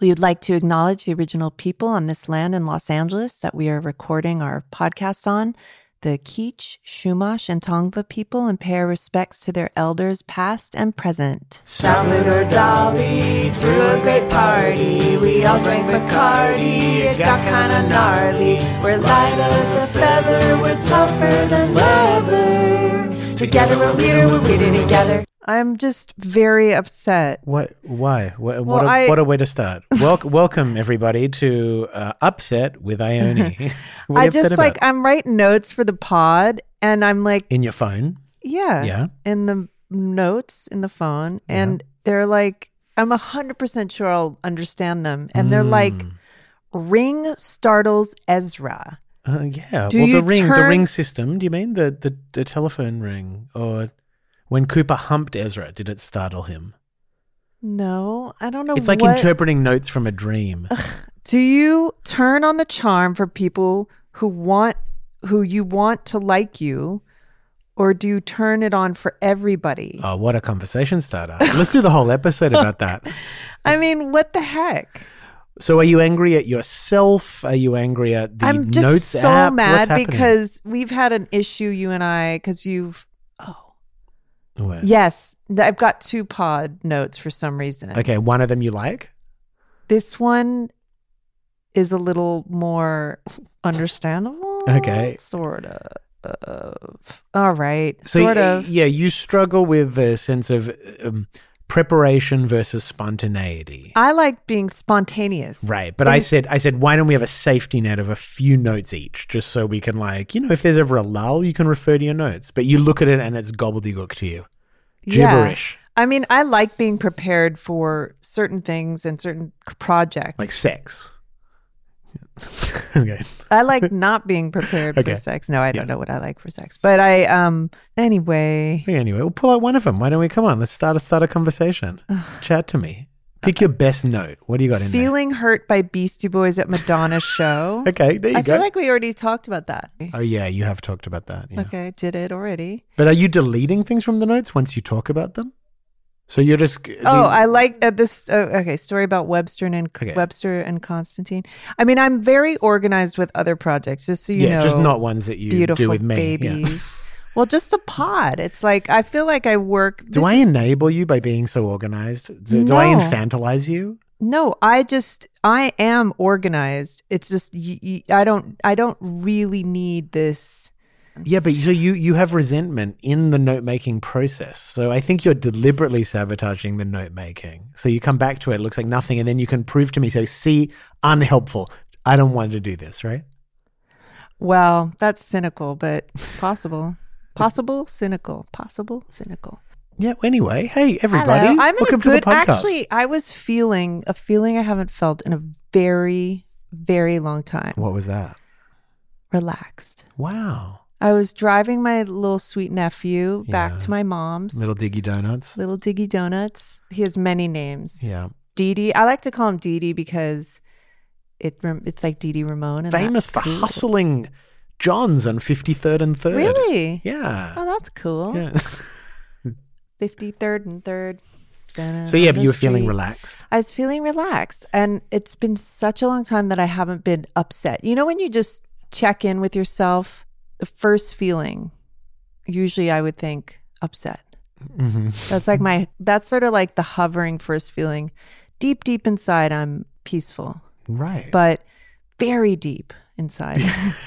We would like to acknowledge the original people on this land in Los Angeles that we are recording our podcast on the Kizh, Chumash, and Tongva people and pay our respects to their elders past and present. Salvador Dali threw a great party. We all drank Bacardi. It got kinda gnarly. We're light as a feather. We're tougher than leather. Together we're weirder. We're weirder together. I'm just very upset. What? Why? What, Well, what, a, I- what a way to start. Wel- welcome everybody to uh, Upset with Ione. I just like? I'm writing notes for the pod and I'm like in your phone. yeah. Yeah. In the notes in the phone and they're like I'm 100% sure I'll understand them and they're like Mm. ring startles Ezra. Uh, yeah. Do well, the ring, the ring system. Do you mean the, the the telephone ring, or when Cooper humped Ezra, did it startle him? No, I don't know It's like what- interpreting notes from a dream. Do you turn on the charm for people who want who you want to like you or do you turn it on for everybody? oh, what a conversation starter! Let's do the whole episode about that. I mean, what the heck? So, are you angry at yourself? Are you angry at the I'm just notes so app? Mad because we've had an issue you and I cuz you've What? yes, I've got two pod notes for some reason. Okay, one of them you like. This one is a little more understandable. Okay. Sort of. All right. So sort of. yeah, you struggle with the sense of um, preparation versus spontaneity. I like being spontaneous. Right, but I said, I said, why don't we have a safety net of a few notes each, just so we can, like, you know, if there's ever a lull, you can refer to your notes. But you look at it and it's gobbledygook to you, Yeah. gibberish, I mean, I like being prepared for certain things and certain projects. like sex. okay, I like not being prepared Okay. for sex. No, I don't Yeah. know what I like for sex. But I um anyway, Okay, anyway, we'll pull out one of them. Why don't we come on? Let's start a start a conversation. Chat to me. Pick your best note. What do you got in feeling hurt by Beastie Boys at Madonna's show. Okay, there you I go. feel like we already talked about that. oh yeah, you have talked about that. Yeah. Okay, did it already. But are you deleting things from the notes once you talk about them? So you're just Oh, I like uh, this. Uh, okay, story about Webster and Okay. Webster and Constantine. I mean, I'm very organized with other projects, just so you yeah, know. just not ones that you beautiful do with me. Yeah. babies. well, just the pod. It's like I feel like I work. Do I enable you by being so organized? Do, do I infantilize you? No, I just I am organized. It's just y- I don't I don't really need this. Yeah, but so you you have resentment in the note making process. So I think you're deliberately sabotaging the note making. So you come back to it, it looks like nothing, and then you can prove to me, so see, unhelpful. I don't want to do this, right? Well, that's cynical, but possible. Possible, cynical. Possible, cynical. Yeah. Anyway, hey everybody, Hello. I'm in welcome a good. to the podcast. Actually, I was feeling a feeling I haven't felt in a very, very long time. what was that? Relaxed. Wow, I was driving my little sweet nephew back Yeah. to my mom's. little diggy donuts. Little Diggy Donuts. He has many names. Yeah, Dee Dee. I like to call him Dee Dee because it rem- it's like Dee Dee Ramone. And famous that's for cool. hustling Johns on Fifty Third and Third. Really? Yeah. Oh, that's cool. Yeah. 53rd and 3rd. so yeah, but you were feeling relaxed. I was feeling relaxed. And it's been such a long time that I haven't been upset. You know, when you just check in with yourself, the first feeling, usually I would think upset. Mm-hmm. That's like my, that's sort of like the hovering first feeling. Deep, deep inside, I'm peaceful, Right. but very deep inside.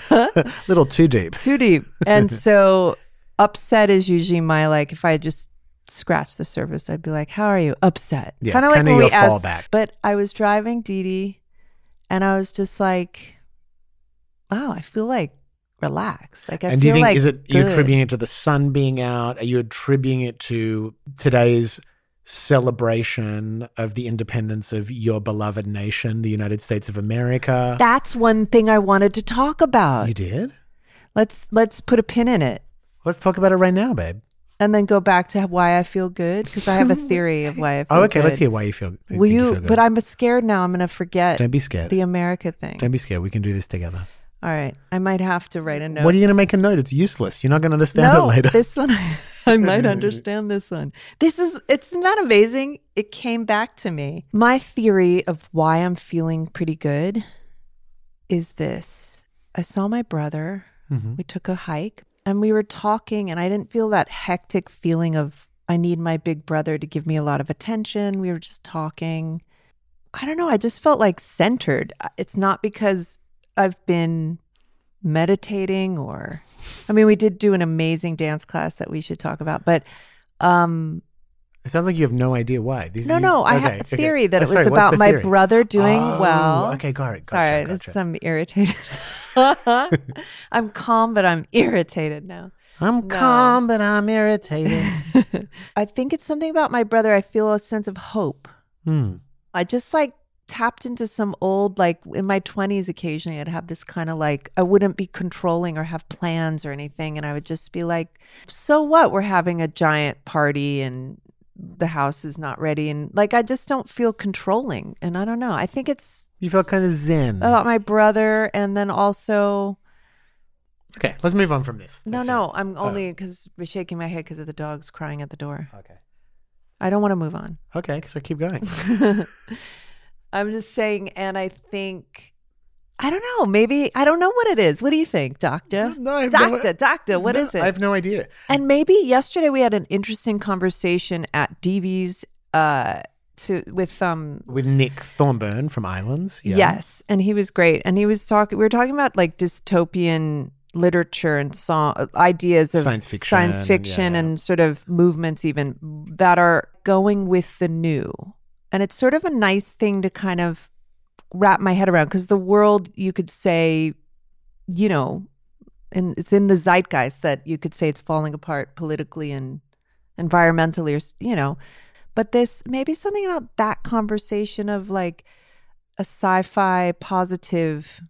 a little too deep. Too deep. And so upset is usually my like, if I just scratch the surface, I'd be like, how are you? Upset. Yeah, Kind of like when we asked, fallback. but I was driving Dee Dee and I was just like, wow, I feel like relaxed. Like I and do you think like is it you good. attributing it to the sun being out? Are you attributing it to today's celebration of the independence of your beloved nation, the United States of America. That's one thing I wanted to talk about. you did? Let's let's put a pin in it Let's talk about it right now, babe. and then go back to why I feel good because I have a theory of why I oh, feel Oh, okay. good. Let's hear why you feel. Will think you? feel good. but I'm scared now. I'm going to forget Don't be scared. the America thing. Don't be scared. We can do this together. All right, I might have to write a note. What are you going to make a note? It's useless. You're not going to understand no, it later. this one I might understand this one. This is it's not amazing. It came back to me. My theory of why I'm feeling pretty good is this. I saw my brother. Mm-hmm. We took a hike and we were talking and I didn't feel that hectic feeling of I need my big brother to give me a lot of attention. We were just talking. I don't know, I just felt like centered. It's not because I've been meditating or I mean we did do an amazing dance class that we should talk about, but um It sounds like you have no idea why. These no you- no, I have a okay. theory that Oh, it was sorry, about my brother doing Oh, well. Okay, got it. Gotcha, Sorry, gotcha. this is I'm irritated. I'm calm, but I'm irritated now. I'm No. calm, but I'm irritated. I think it's something about my brother. I feel a sense of hope. hmm. I just like tapped into some old, like in my 20s, occasionally I'd have this kind of like, I wouldn't be controlling or have plans or anything. And I would just be like, so what? We're having a giant party and the house is not ready. And like, I just don't feel controlling. And I don't know. I think it's You felt kind of zen. about my brother. And then also, okay, let's move on from this. no, Let's no, hear I'm oh. only because we're shaking my head because of the dogs crying at the door. Okay. I don't want to move on. Okay, so keep going. I'm just saying, and I think I don't know. Maybe I don't know what it is. What do you think, Doctor? No, I have no- doctor, doctor. What No, is it? I have no idea. and maybe yesterday we had an interesting conversation at DV's uh, to with um. With Nick Thorburn from Islands. Yeah. Yes, and he was great. And he was talking. We were talking about like dystopian literature and song ideas of Science fiction science and- fiction yeah, and sort of movements even that are going with the new. And it's sort of a nice thing to kind of wrap my head around because the world, you could say, you know, and it's in the zeitgeist that you could say it's falling apart politically and environmentally, or you know, but this maybe something about that conversation of like a sci-fi positive,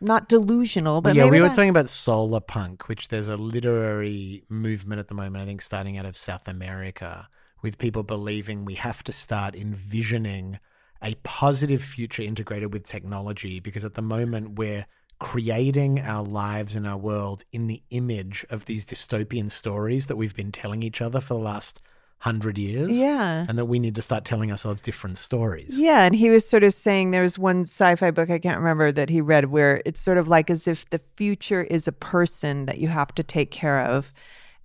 not delusional, but yeah, we were that- talking about solar punk, which there's a literary movement at the moment, I think, starting out of South America, with people believing we have to start envisioning a positive future integrated with technology because at the moment we're creating our lives and our world in the image of these dystopian stories that we've been telling each other for the last hundred years. Yeah. And that we need to start telling ourselves different stories. Yeah, and he was sort of saying there was one sci-fi book I can't remember that he read where it's sort of like as if the future is a person that you have to take care of,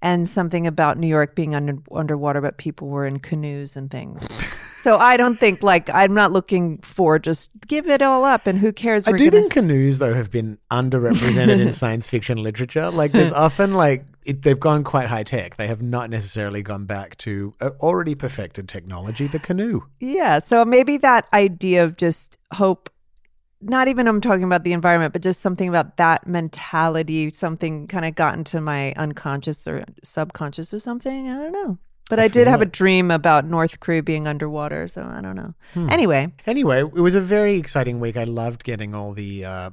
and something about New York being under underwater, but people were in canoes and things. so I don't think like I'm not looking for just give it all up and who cares. I do gonna- think canoes though have been underrepresented in science fiction literature. Like there's often like it, they've gone quite high tech. They have not necessarily gone back to uh, already perfected technology, the canoe. Yeah. So maybe that idea of just hope, not even I'm talking about the environment, but just something about that mentality, something kind of got into my unconscious or subconscious or something. I don't know. But I, did feel have a dream about North Korea being underwater. So I don't know. Anyway, Anyway, it was a very exciting week. I loved getting all the uh,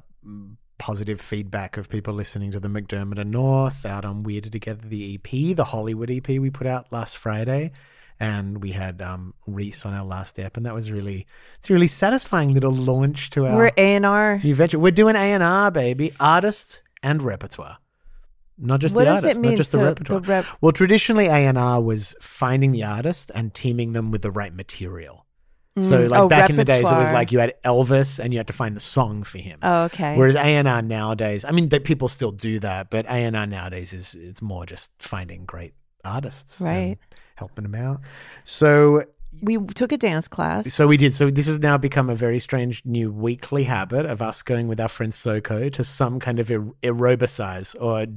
positive feedback of people listening to the McDermott and North out on Weirder Together, the EP, the Hollywood EP we put out last Friday. And we had um, Reese on our last step, and that was really, it's a really satisfying little launch to our we're A&R. new venture. We're doing A and R, baby, artists and repertoire, not just What the artist, not just the to- the repertoire. rep- well, traditionally A and R was finding the artist and teaming them with the right material. So, Mm. like Oh, back in the days, it was like you had Elvis and you had to find the song for him. Oh, okay. Whereas A and R nowadays, I mean, that people still do that, but A and R nowadays is it's more just finding great artists, Right. Helping them out. So we took a dance class. so we did. So this has now become a very strange new weekly habit of us going with our friend Soko to some kind of aer- aerobicize or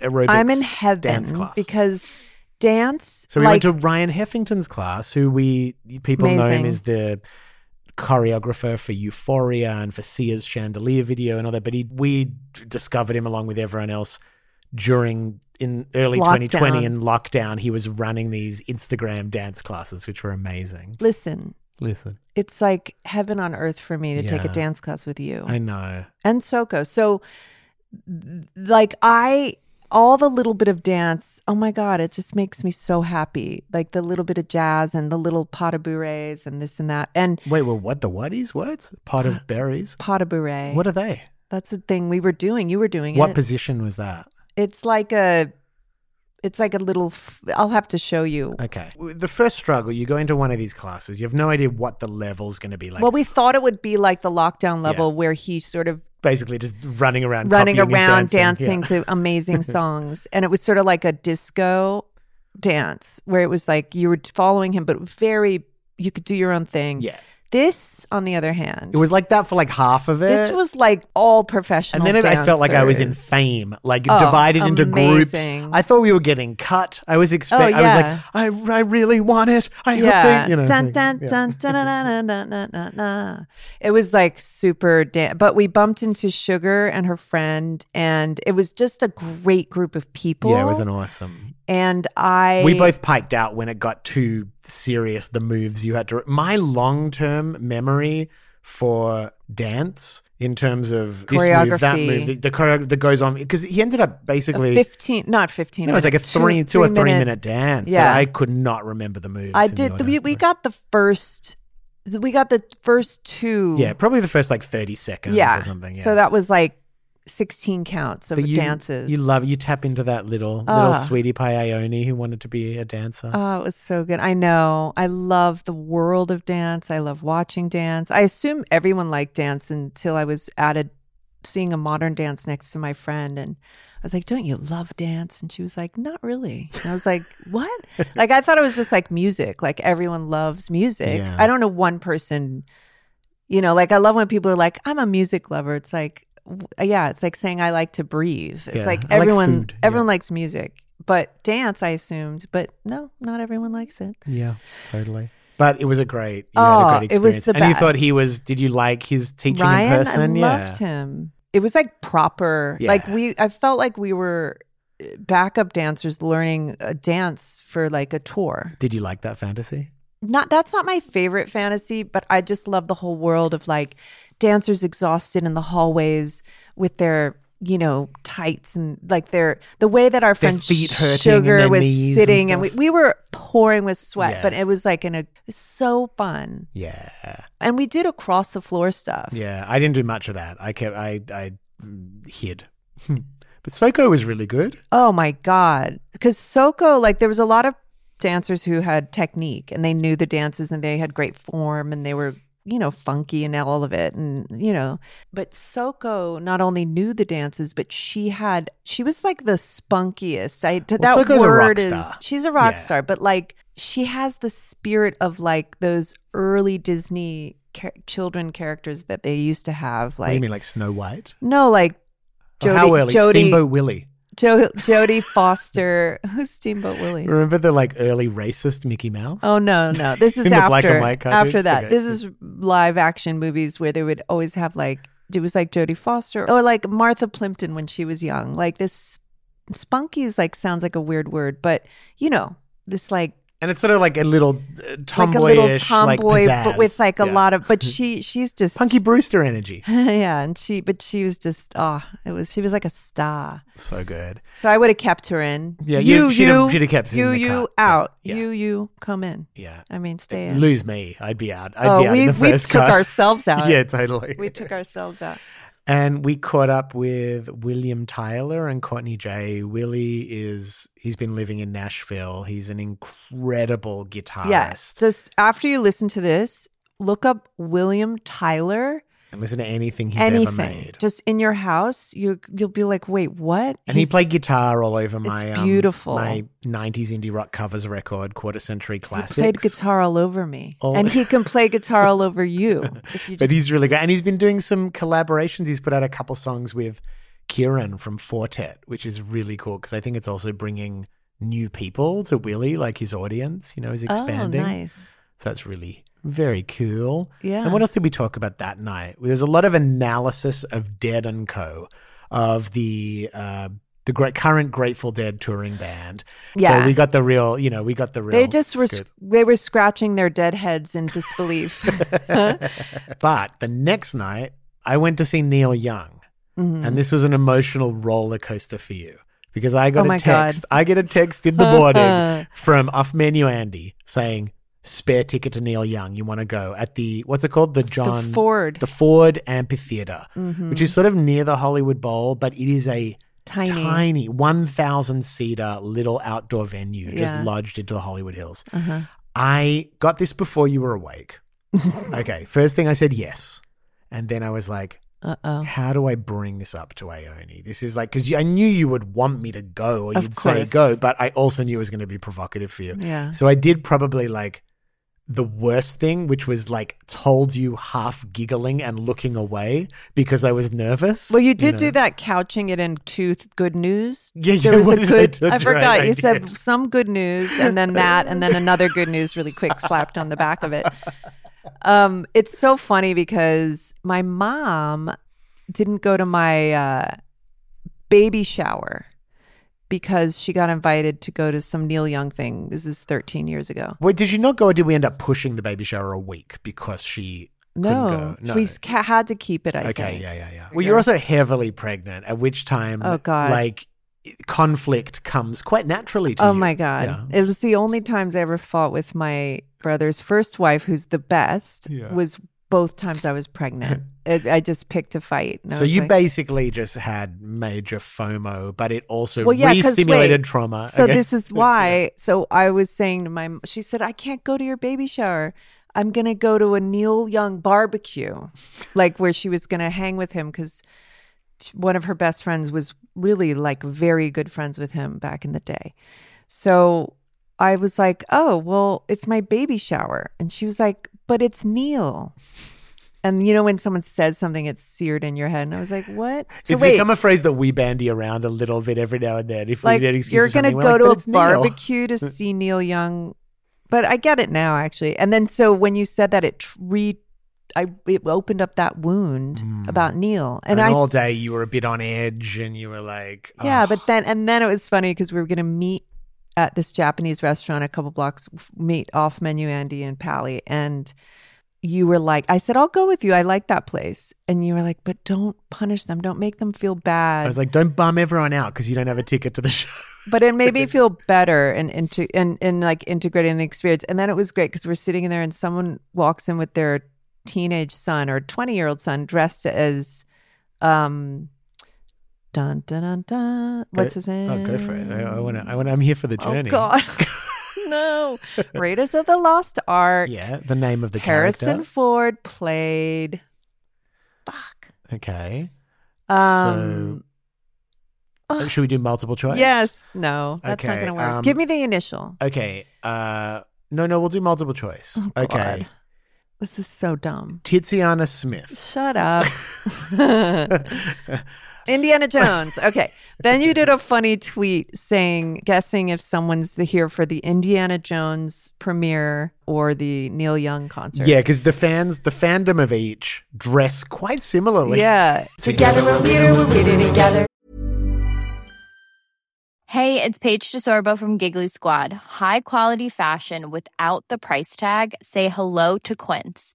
aerobics I'm in heaven dance class. because dance. so we like, went to Ryan Heffington's class, who we people know him Amazing. as the choreographer for Euphoria and for Sia's Chandelier video and all that. But he, we discovered him along with everyone else during in early Lockdown. 2020 in lockdown, he was running these Instagram dance classes, which were amazing. Listen, Listen, it's like heaven on earth for me to take a dance class with you I know. and Soko. So, like, I all the little bit of dance. Oh my god, it just makes me so happy. Like the little bit of jazz and the little pot of bourrées and this and that and Wait, well, what the what is what? Pot of berries? pot of bourrée. What are they? That's the thing we were doing. You were doing What it. What position was that? It's like a. It's like a little. f- I'll have to show you. Okay. The first struggle, you go into one of these classes, you have no idea what the level's going to be like. well, we thought it would be like the lockdown level where he sort of Basically, just running around, running around dancing, dancing, Yeah. to amazing songs and it was sort of like a disco dance where it was like you were following him but very you could do your own thing Yeah. This on the other hand It was like that for like half of it. this was like all professional and then it, I felt like I was in fame, like Oh, divided into groups. I thought we were getting cut. I was expecting. Oh, I was yeah. like, I, I really want it. I hope yeah they, you know. dun, dun, yeah. dun, dun, dun, dun, dun, dun, dun, dun. it was like super dan- but we bumped into sugar and her friend and it was just a great group of people Yeah, it was an awesome. and i We both piked out when it got too serious. The moves you had to. My long term memory for dance in terms of this move, that move, the, the choreo that goes on because he ended up a basically. 15 not 15 it was like a minute, three, two or three minute dance. Yeah. I could not remember the moves. I in the did. We, we got the first. We got the first two. yeah, probably the first like thirty seconds yeah. or something. Yeah. So that was like sixteen counts of you, dances. You love you tap into that little little Ah. sweetie pie Ione who wanted to be a dancer. Oh, it was so good. I know. I love the world of dance. I love watching dance. I assume everyone liked dance until I was added seeing a modern dance next to my friend and I was like, "Don't you love dance?" And she was like, "Not really." And I was like, "What?" like I thought it was just like music. Like everyone loves music. Yeah. I don't know one person you know, like I love when people are like, "I'm a music lover." It's like yeah, it's like saying I like to breathe. It's Yeah. like I like everyone. Yeah. everyone likes music. But dance, I assumed, but no, not everyone likes it. yeah, totally. But it was a great, you Oh, had a great it was experience. the and you thought he was, did you like his teaching Ryan, in person? I yeah. loved him. It was like proper. Like we, I felt like we were uh, backup dancers learning a dance for like a tour. Did you like that fantasy? Not that's not my favorite fantasy, but I just love the whole world of like dancers exhausted in the hallways with their you know tights and like their the way that our friend Sugar was knees and sitting and, we, we were pouring with sweat, Yeah. but it was like in a it was so fun. Yeah. And we did across the floor stuff. Yeah. I didn't do much of that. I kept, I, I hid. Hmm. but Soko was really good. Oh my God. Because Soko, like, there was a lot of dancers who had technique and they knew the dances and they had great form and they were, you know, funky and all of it. And, you know, but Soko not only knew the dances, but she had, she was like the spunkiest. I, that Soko's word is, she's a rock Yeah. star, but like, she has the spirit of like those early Disney ca- children characters that they used to have. what do you Like, mean, like Snow White? no, like, Oh, how early? Jodie, Steamboat Willie. Jo- Jodie Foster. Who's Steamboat Willie? Remember the like early racist Mickey Mouse? Oh no, no. This is after black and white after that. Okay. This is live action movies where they would always have like it was like Jodie Foster or like Martha Plimpton when she was young. Like this spunky is like sounds like a weird word, but you know, this like And it's sort of like a little uh, like a tomboyish, little like, tomboy but with like a Yeah. lot of but she she's just Punky Brewster energy. yeah, and she but she was just oh, it was she was like a star. So good. So I would have kept her in. Yeah, you you- she'd you have- she'd have kept you the you cut, out. yeah. You you come in. Yeah. I mean, stay in. Lose me. I'd be out. I'd oh, be out we in the we took cut. ourselves out. yeah, totally. we took ourselves out. And we caught up with William Tyler and Courtney J. Willie is he's been living in Nashville. He's an incredible guitarist. Yes. Just after you listen to this, look up William Tyler. And listen to anything he's ever made. just in your house, you you'll be like, wait, what? And he played guitar all over my um, beautiful. my '90s indie rock covers record, quarter century classic. He played guitar all over me, All- and he can play guitar all over you. If you but he's really great, and he's been doing some collaborations. He's put out a couple songs with Kieran from Four Tet, which is really cool because I think it's also bringing new people to Willie, like his audience. You know, is expanding. Oh, nice. So that's really very cool. Yeah. And what else did we talk about that night? There's a lot of analysis of Dead and Co. of the uh, the great current Grateful Dead touring band. Yeah. So we got the real, you know, we got the real. They just were scoop. they were scratching their dead heads in disbelief. But the next night, I went to see Neil Young, Mm-hmm. and this was an emotional roller coaster for you because I got Oh a my God. text. I get a text in the morning from off menu Andy saying, "Spare ticket to Neil Young. You want to go at the what's it called? The John Ford. the Ford Amphitheater, Mhm. which is sort of near the Hollywood Bowl, but it is a Tiny. tiny 1,000 seater little outdoor venue just lodged into the Hollywood Hills. Uh-huh. I got this before you were awake. okay, first thing I said yes. And then I was like, Uh-oh. how do I bring this up to Ione? This is like, because I knew you would want me to go or Of you'd say go, but I also knew it was going to be provocative for you. Yeah. So I did probably like the worst thing, which was like told you half giggling and looking away because I was nervous. Well, you did know? do that couching it in two th- good news. Yeah, yeah, There was a I good. I, right, forgot. I you said some good news, and then that, and then another good news, really quick, slapped on the back of it. Um, it's so funny because my mom didn't go to my uh, baby shower because she got invited to go to some Neil Young thing. This is 13 years ago. Wait, did you not go or did we end up pushing the baby shower a week because she couldn't No, go? No. we ca- had to keep it. I okay, think. yeah, yeah, yeah. Well, you're also heavily pregnant, at which time, Oh, God. like, conflict comes quite naturally to Oh you. my god! Yeah. It was the only times I ever fought with my brother's first wife, who's the best. Yeah. Was both times I was pregnant. it, I just picked a fight. So you like- basically just had major FOMO, but it also Well, yeah, re-stimulated wait, trauma. So Okay. this is why. So I was saying to my, she said, I can't go to your baby shower. I'm gonna go to a Neil Young barbecue, like where she was gonna hang with him because one of her best friends was really like very good friends with him back in the day. So I was like, oh well, it's my baby shower, and she was like, but it's Neil. And you know when someone says something, it's seared in your head, and I was like, "What?" So it's wait, become a phrase that we bandy around a little bit every now and then. If like we need an excuse you're gonna go like, to "But a it's Neil." barbecue to see Neil Young, but I get it now actually. And then so when you said that, it re, I it opened up that wound hmm. about Neil, and, And, I all day you were a bit on edge, and you were like, yeah, "Oh." but then and then it was funny because we were gonna meet at this Japanese restaurant a couple blocks meet off menu Andy and Pally and. You were like, I said, I'll go with you. I like that place. And you were like, but don't punish them. Don't make them feel bad. I was like, don't bum everyone out because you don't have a ticket to the show. but it made me feel better and into and, and like integrating the experience and then it was great because we're sitting in there and someone walks in with their teenage son or 20 year old son dressed as um dun dun dun dun what's his name Oh, go for it. I, want to. I want. I'm here for the journey. oh god no raiders of the lost ark Yeah, the name of the harrison character. ford played fuck Okay. um Uh, Should we do multiple choice? yes no that's not gonna work um, give me the initial Okay. Uh, no, no, we'll do multiple choice. Oh, okay. God. This is so dumb. Tiziana Smith. Shut up. Indiana Jones. Okay. Then you did a funny tweet saying, guessing if someone's here for the Indiana Jones premiere or the Neil Young concert. Yeah, because the fans, the fandom of each dress quite similarly. Yeah. Together we're weirder, we're weirder together. Hey, it's Paige DeSorbo from Giggly Squad. High quality fashion without the price tag. Say hello to Quince.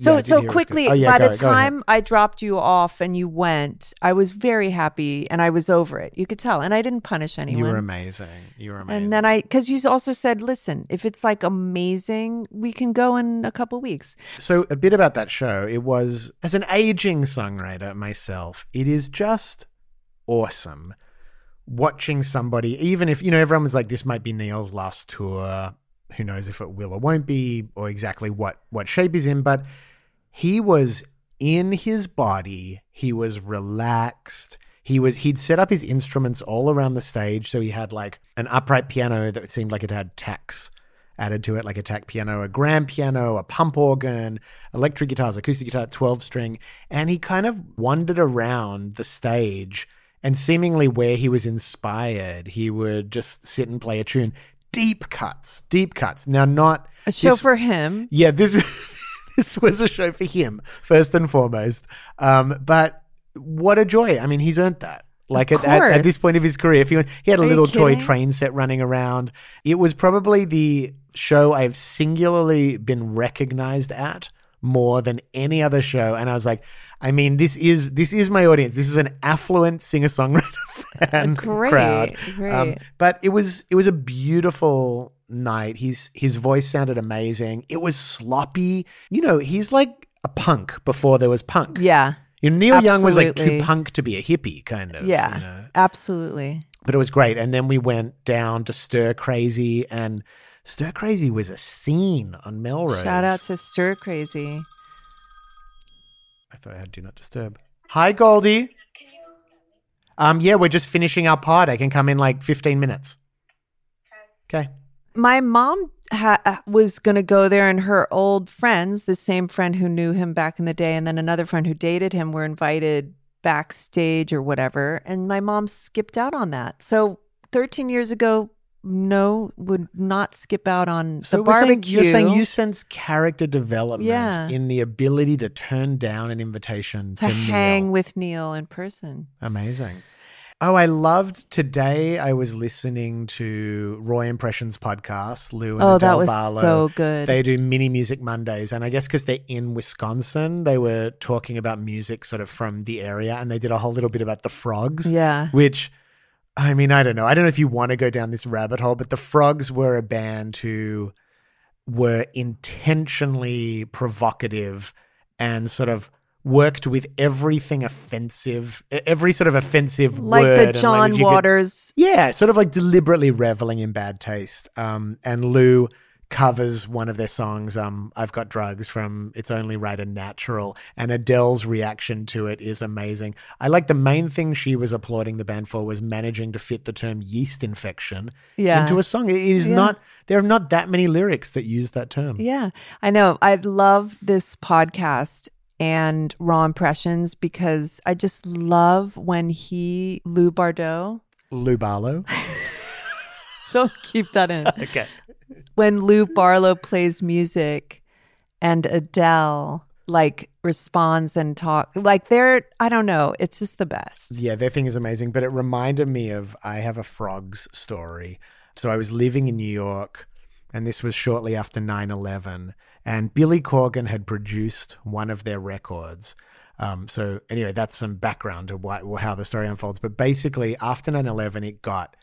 So Yeah, so hear it was quickly. Oh, yeah, by the ahead. time I dropped you off and you went, I was very happy and I was over it. You could tell. And I didn't punish anyone. You were amazing. You were amazing. And then I, because you also said, listen, if it's like amazing, we can go in a couple weeks. So, a bit about that show. It was, as an aging songwriter myself, it is just awesome watching somebody, even if, you know, everyone was like, this might be Neil's last tour. Who knows if it will or won't be, or exactly what, what shape he's in. But he was in his body, he was relaxed. He was he'd set up his instruments all around the stage, so he had like an upright piano that seemed like it had tacks added to it, like a tack piano, a grand piano, a pump organ, electric guitars, acoustic guitar, 12 string. And he kind of wandered around the stage and seemingly where he was inspired, he would just sit and play a tune. Deep cuts, deep cuts. Now, not A show this- for him. yeah, this this was a show for him first and foremost. Um, but what a joy! I mean, he's earned that. Like at, at, at this point of his career, if he, he had a Are little toy train set running around, it was probably the show I've singularly been recognized at more than any other show. And I was like, I mean, this is this is my audience. This is an affluent singer songwriter fan Great, crowd. Um, but it was it was a beautiful night. He's his voice sounded amazing. It was sloppy. You know, he's like a punk before there was punk. Yeah. You know, Neil Young was like too punk to be a hippie, kind of. Yeah. You know? Absolutely. But it was great. And then we went down to Stir Crazy, and Stir Crazy was a scene on Melrose. Shout out to Stir Crazy. I thought I had Do Not Disturb. Hi, Goldie. Um, yeah, we're just finishing our pod. I can come in like 15 minutes. Okay. My mom ha- uh, was going to go there, and her old friends, the same friend who knew him back in the day, and then another friend who dated him, were invited backstage or whatever. And my mom skipped out on that. So 13 years ago, no, would not skip out on So the we're saying- barbecue. you're saying you sense character development Yeah. in the ability to turn down an invitation to, to hang Neil. with Neil in person. Amazing. Oh, I loved today. I was listening to Raw Impressions podcast. Lou and Oh, Adele that was Barlow. so good. They do mini music Mondays, and I guess because they're in Wisconsin, they were talking about music sort of from the area, and they did a whole little bit about the Frogs. Yeah. Which, I mean, I don't know. I don't know if you want to go down this rabbit hole, but the Frogs were a band who were intentionally provocative and sort of worked with everything offensive, every sort of offensive Like word the John you could- Waters. yeah, sort of like deliberately reveling in bad taste. Um, and Lou covers one of their songs, um, I've Got Drugs from It's Only Right and Natural. And Adele's reaction to it is amazing. I like the main thing she was applauding the band for was managing to fit the term yeast infection Yeah. into a song. It is Yeah. not, there are not that many lyrics that use that term. Yeah, I know. I love this podcast and Raw Impressions because I just love when he, Lou Bardo, Lou Barlow. don't keep that in. Okay. when Lou Barlow plays music and Adele like responds and talk like they're I don't know, it's just the best. Yeah, their thing is amazing. But it reminded me of I have a frogs story. So I was living in New York, and this was shortly after 9 11. And Billy Corgan had produced one of their records. Um, so, anyway, that's some background to why, how the story unfolds. But basically, after 9 11, it got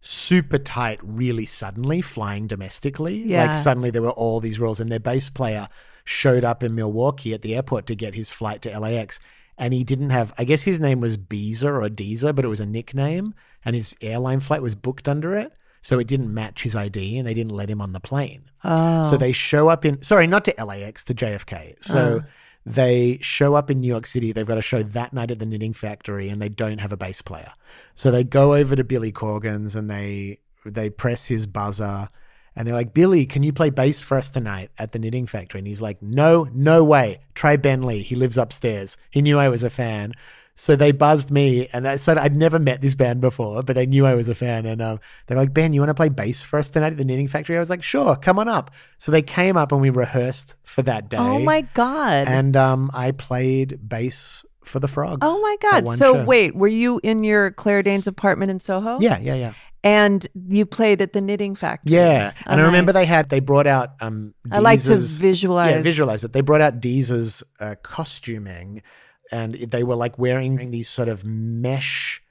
super tight really suddenly, flying domestically. Yeah. Like, suddenly there were all these rules, and their bass player showed up in Milwaukee at the airport to get his flight to LAX. And he didn't have, I guess his name was Beezer or Deezer, but it was a nickname, and his airline flight was booked under it. So it didn't match his ID, and they didn't let him on the plane. Oh. So they show up in, sorry, not to LAX, to JFK. So uh. they show up in New York City. They've got a show that night at the Knitting Factory, and they don't have a bass player. So they go over to Billy Corgan's and they they press his buzzer, and they're like, "Billy, can you play bass for us tonight at the Knitting Factory?" And he's like, "No, no way. Try Ben Lee. He lives upstairs. He knew I was a fan." So they buzzed me, and I said I'd never met this band before, but they knew I was a fan. And um, they're like, Ben, you want to play bass for us tonight at the Knitting Factory? I was like, sure, come on up. So they came up and we rehearsed for that day. Oh my god. And um, I played bass for the Frogs. oh my god. So show. wait, were you in your Claire Danes apartment in Soho? Yeah, yeah, yeah. And you played at the knitting factory. Yeah, Oh, and I remember they had they brought out um. I like to visualize. Yeah, visualize it. They brought out Deez's uh, costuming, and they were like wearing these sort of mesh,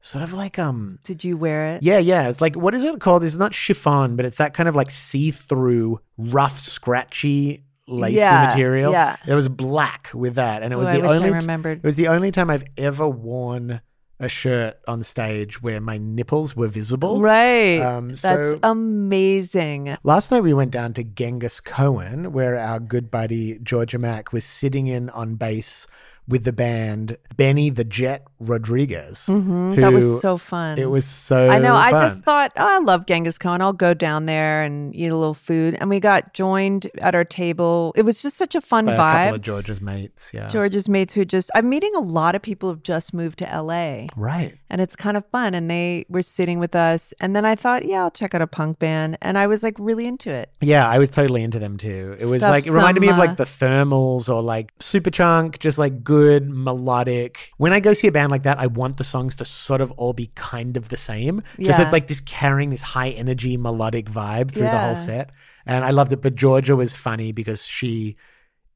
sort of like um. Did you wear it? Yeah, yeah. It's like what is it called? It's not chiffon, but it's that kind of like see-through, rough, scratchy lacy Yeah, material. yeah. It was black with that, and it was I the I only. remembered. It was the only time I've ever worn a shirt on stage where my nipples were visible. Right. Um, That's amazing. Last night we went down to Genghis Cohen, where our good buddy Georgia Maq was sitting in on bass with the band Benny the Jet Rodriguez. Mhm, that was so fun. It was so. I know. I just thought, oh, I love Genghis Cohen. I'll go down there and eat a little food. And we got joined at our table. It was just such a fun by a couple vibe. of Georgia's mates. Yeah, George's mates who just, I'm meeting a lot of people who've just moved to LA. right. And it's kind of fun. And they were sitting with us. And then I thought, yeah, I'll check out a punk band. And I was like really into it. Yeah, I was totally into them too. It was Stuff like it reminded me of like the Thermals or like Superchunk, just like good melodic. When I go see a band like that, I want the songs to sort of all be kind of the same. Just Yeah. it's like this carrying this high energy melodic vibe through the whole set. And I loved it. But Georgia was funny because she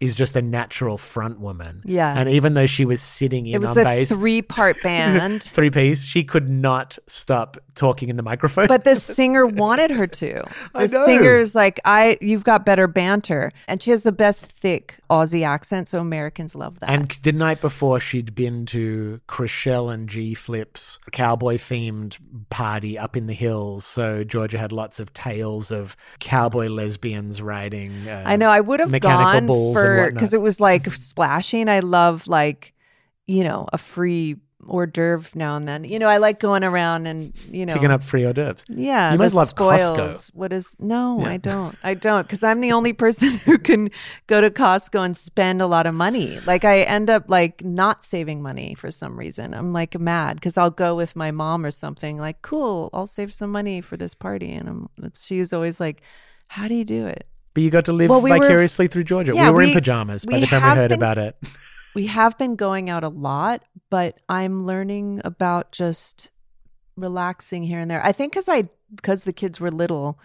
is just a natural front woman. Yeah. And even though she was sitting in It was on a bass, three part band. three piece, she could not stop talking in the microphone. but the singer wanted her to. The singer's like, I, you've got better banter, and she has the best thick Aussie accent, so Americans love that. And the night before, she'd been to Chrishell and G Flip's cowboy themed party up in the hills. So Georgia had lots of tales of cowboy lesbians riding. Uh, I know I would have mechanical gone and for because it was like mm-hmm. splashing. I love like, you know, a free hors d'oeuvre now and then. You know, I like going around and you know picking up free hors d'oeuvres. Yeah, You must love spoils. Costco. What is? No, Yeah. I don't. I don't because I'm the only person who can go to Costco and spend a lot of money. Like I end up like not saving money for some reason. I'm like mad because I'll go with my mom or something. Like, cool, I'll save some money for this party, and I'm. She's always like, "How do you do it?" But you got to live Well, we were- vicariously through Georgia. Yeah, we were in pajamas by the time we heard been- about it. We have been going out a lot, but I'm learning about just relaxing here and there. I think because I because the kids were little,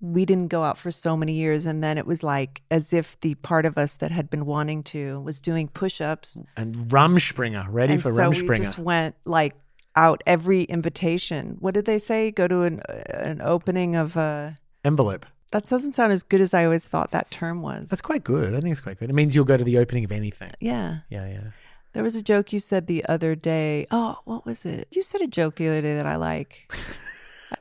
we didn't go out for so many years, and then it was like as if the part of us that had been wanting to was doing push-ups, And Rumspringa, ready and for so we just went like out every invitation. What did they say? Go to an uh, an opening of a. Envelope. That doesn't sound as good as I always thought that term was. That's quite good. I think it's quite good. It means you'll go to the opening of anything. yeah. Yeah, yeah. There was a joke you said the other day. Oh, what was it? You said a joke the other day that I like.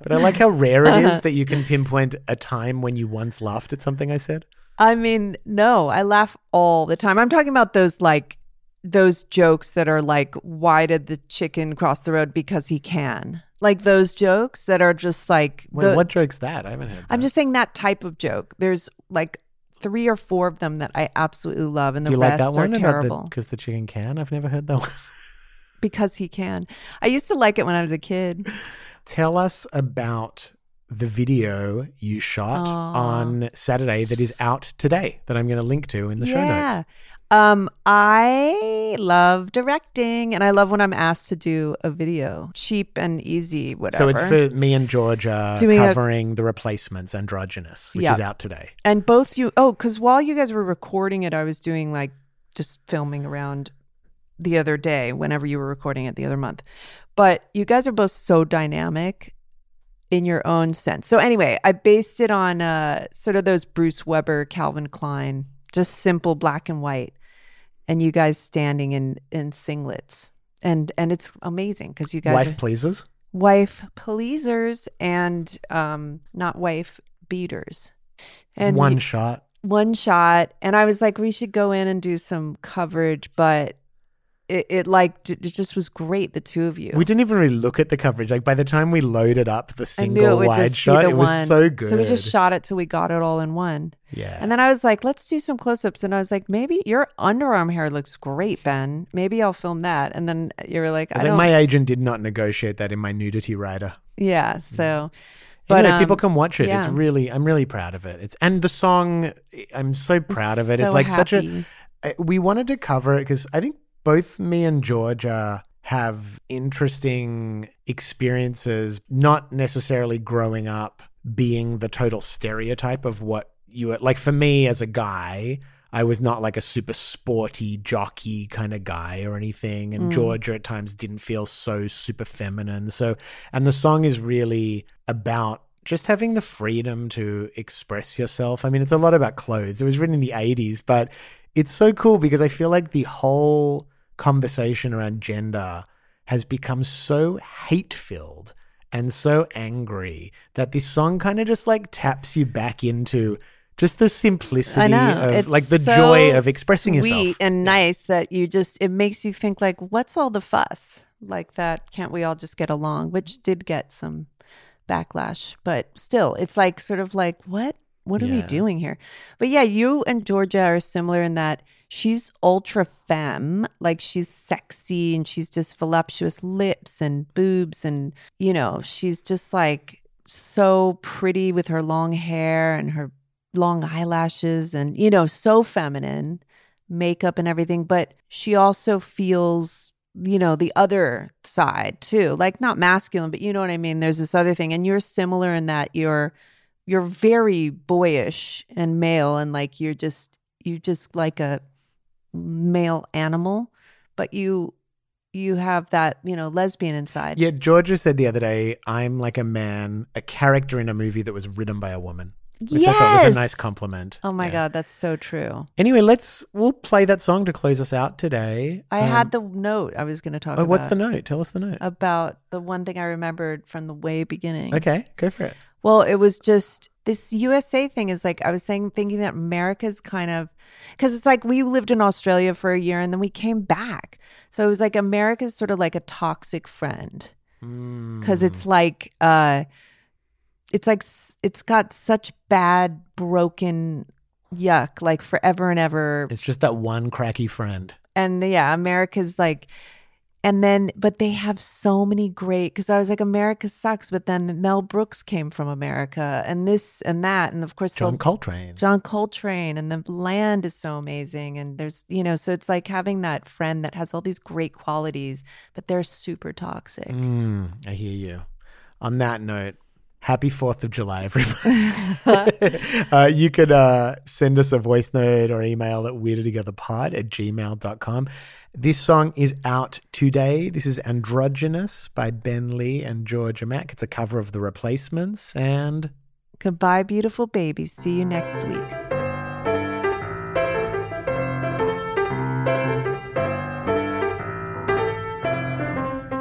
But I like how rare it is that you can pinpoint a time when you once laughed at something I said. I mean, no, I laugh all the time. I'm talking about those like those jokes that are like, why did the chicken cross the road because he can? Like those jokes that are just like Wait, the- what joke's that? I haven't heard. I'm just saying that type of joke. There's like three or four of them that I absolutely love, and the Do you like that are one terrible because the chicken can? I've never heard that one. because he can. I used to like it when I was a kid. Tell us about the video you shot Aw. on Saturday that is out today that I'm going to link to in the show notes. Um, I love directing and I love when I'm asked to do a video. Cheap and easy, whatever. So it's for me and Georgia Doing a- covering the replacements androgynous, which Yeah. is out today. and both you oh, because while you guys were recording it, I was doing like just filming around the other day, whenever you were recording it the other month. But you guys are both so dynamic in your own sense. So anyway, I based it on uh sort of those Bruce Weber, Calvin Klein, just simple black and white. And you guys standing in in singlets. And and it's amazing because you guys Wife are pleasers. wife pleasers and um not wife beaters. And one shot. one shot and i was like we should go in and do some coverage but it, it like it just was great the two of you We didn't even really look at the coverage. Like by the time we loaded up the single wide shot, it was so good. so we just shot it till we got it all in one Yeah. and then i was like let's do some close-ups and i was like maybe your underarm hair looks great ben maybe i'll film that and then you were like I i, like, my agent did not negotiate that in my nudity rider. yeah so But but anyway, people um, can watch it. It's really, I'm really proud of it. It's and the song, I'm so proud of it. so it's like such a. uh, We wanted to cover it because I think both me and Georgia have interesting experiences, not necessarily growing up being the total stereotype of what you like. For me as a guy, I was not like a super sporty jockey kind of guy or anything. And Mm. Georgia at times didn't feel so super feminine. So, and the song is really about just having the freedom to express yourself. I mean, it's a lot about clothes. It was written in the 80s, but it's so cool because I feel like the whole conversation around gender has become so hate filled and so angry that this song kind of just like taps you back into just the simplicity of it's like the so joy of expressing sweet yourself. and nice that you just it makes you think like, what's all the fuss? Like that, can't we all just get along? Which did get some backlash, but still, it's like sort of like, what? What are we doing here? But yeah, you and Georgia are similar in that she's ultra femme, like she's sexy and she's just voluptuous lips and boobs, and you know, she's just like so pretty with her long hair and her long eyelashes and you know so feminine makeup and everything. But she also feels you know the other side too like not masculine but you know what i mean? There's this other thing. And you're similar in that you're you're very boyish and male and like you're just you just like a male animal but you you have that you know lesbian inside Yeah, Georgia said the other day, I'm like a man, a character in a movie that was written by a woman. Which I thought was a nice compliment. oh my Yeah. god that's so true Anyway, let's we'll play that song to close us out today. i Um, had the note i was going to talk Oh, about what's the note? Tell us the note. about the one thing I remembered from the way beginning. okay, go for it. Well, it was just this USA thing is like I was saying, thinking that America's kind of because it's like we lived in Australia for a year and then we came back. So it was like America's sort of like a toxic friend because it's like uh it's like it's got such bad broken yuck like forever and ever It's just that one cracky friend. and yeah, America's like, and then, but they have so many great, because I was like, America sucks, but then Mel Brooks came from America and this and that. And of course, John Coltrane. John Coltrane and the land is so amazing. And there's, you know, so it's like having that friend that has all these great qualities, but they're super toxic. Mm, I hear you. On that note, happy 4th of July, everybody. uh, you could uh, send us a voice note or email at weirdtogetherpod at gmail.com. This song is out today. This is Androgynous by Ben Lee and Georgia Maq. It's a cover of The Replacements. And Goodbye, beautiful babies. See you next week.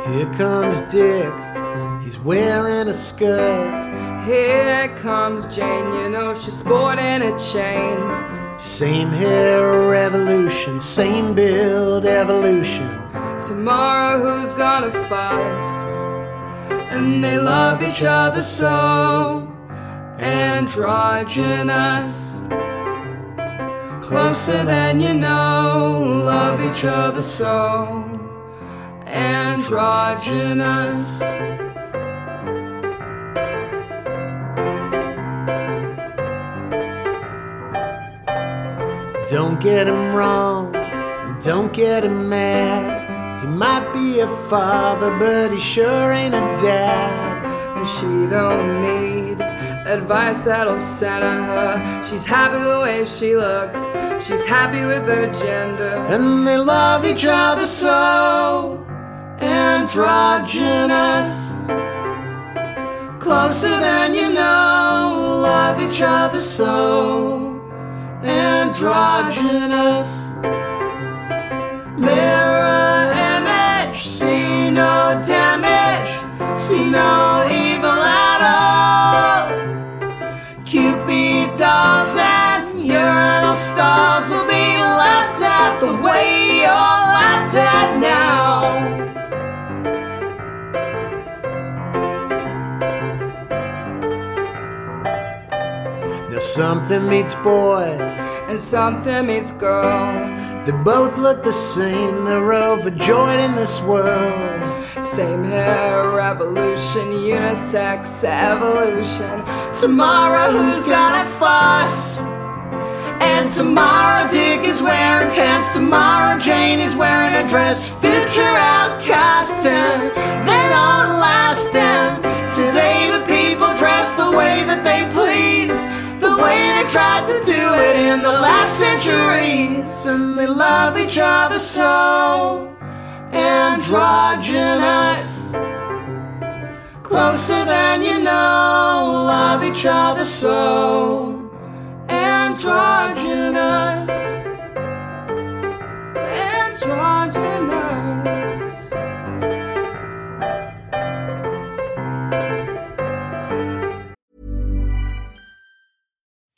Here comes Dick. He's wearing a skirt. Here comes Jane, you know she's sporting a chain. Same hair revolution, same build evolution. Tomorrow who's gonna fuss? And they love each other so androgynous. Closer than you know, love each other so androgynous. Don't get him wrong, and don't get him mad. He might be a father, but he sure ain't a dad. And she don't need advice that'll center her. She's happy the way she looks. She's happy with her gender. And they love each other so androgynous. Closer than you know, love each other so androgynous. Mirror image, see no damage, see no something meets boy, And something meets girl. they both look the same, they're overjoyed in this world. Same hair revolution, unisex evolution. Tomorrow, who's gonna fuss? And tomorrow Dick is wearing pants, tomorrow Jane is wearing a dress. Future outcast and they don't last. And today the people dress the way that they please, the way they tried to do it in the last centuries. And they love each other so androgynous. Closer than you know, love each other so androgynous. Androgynous.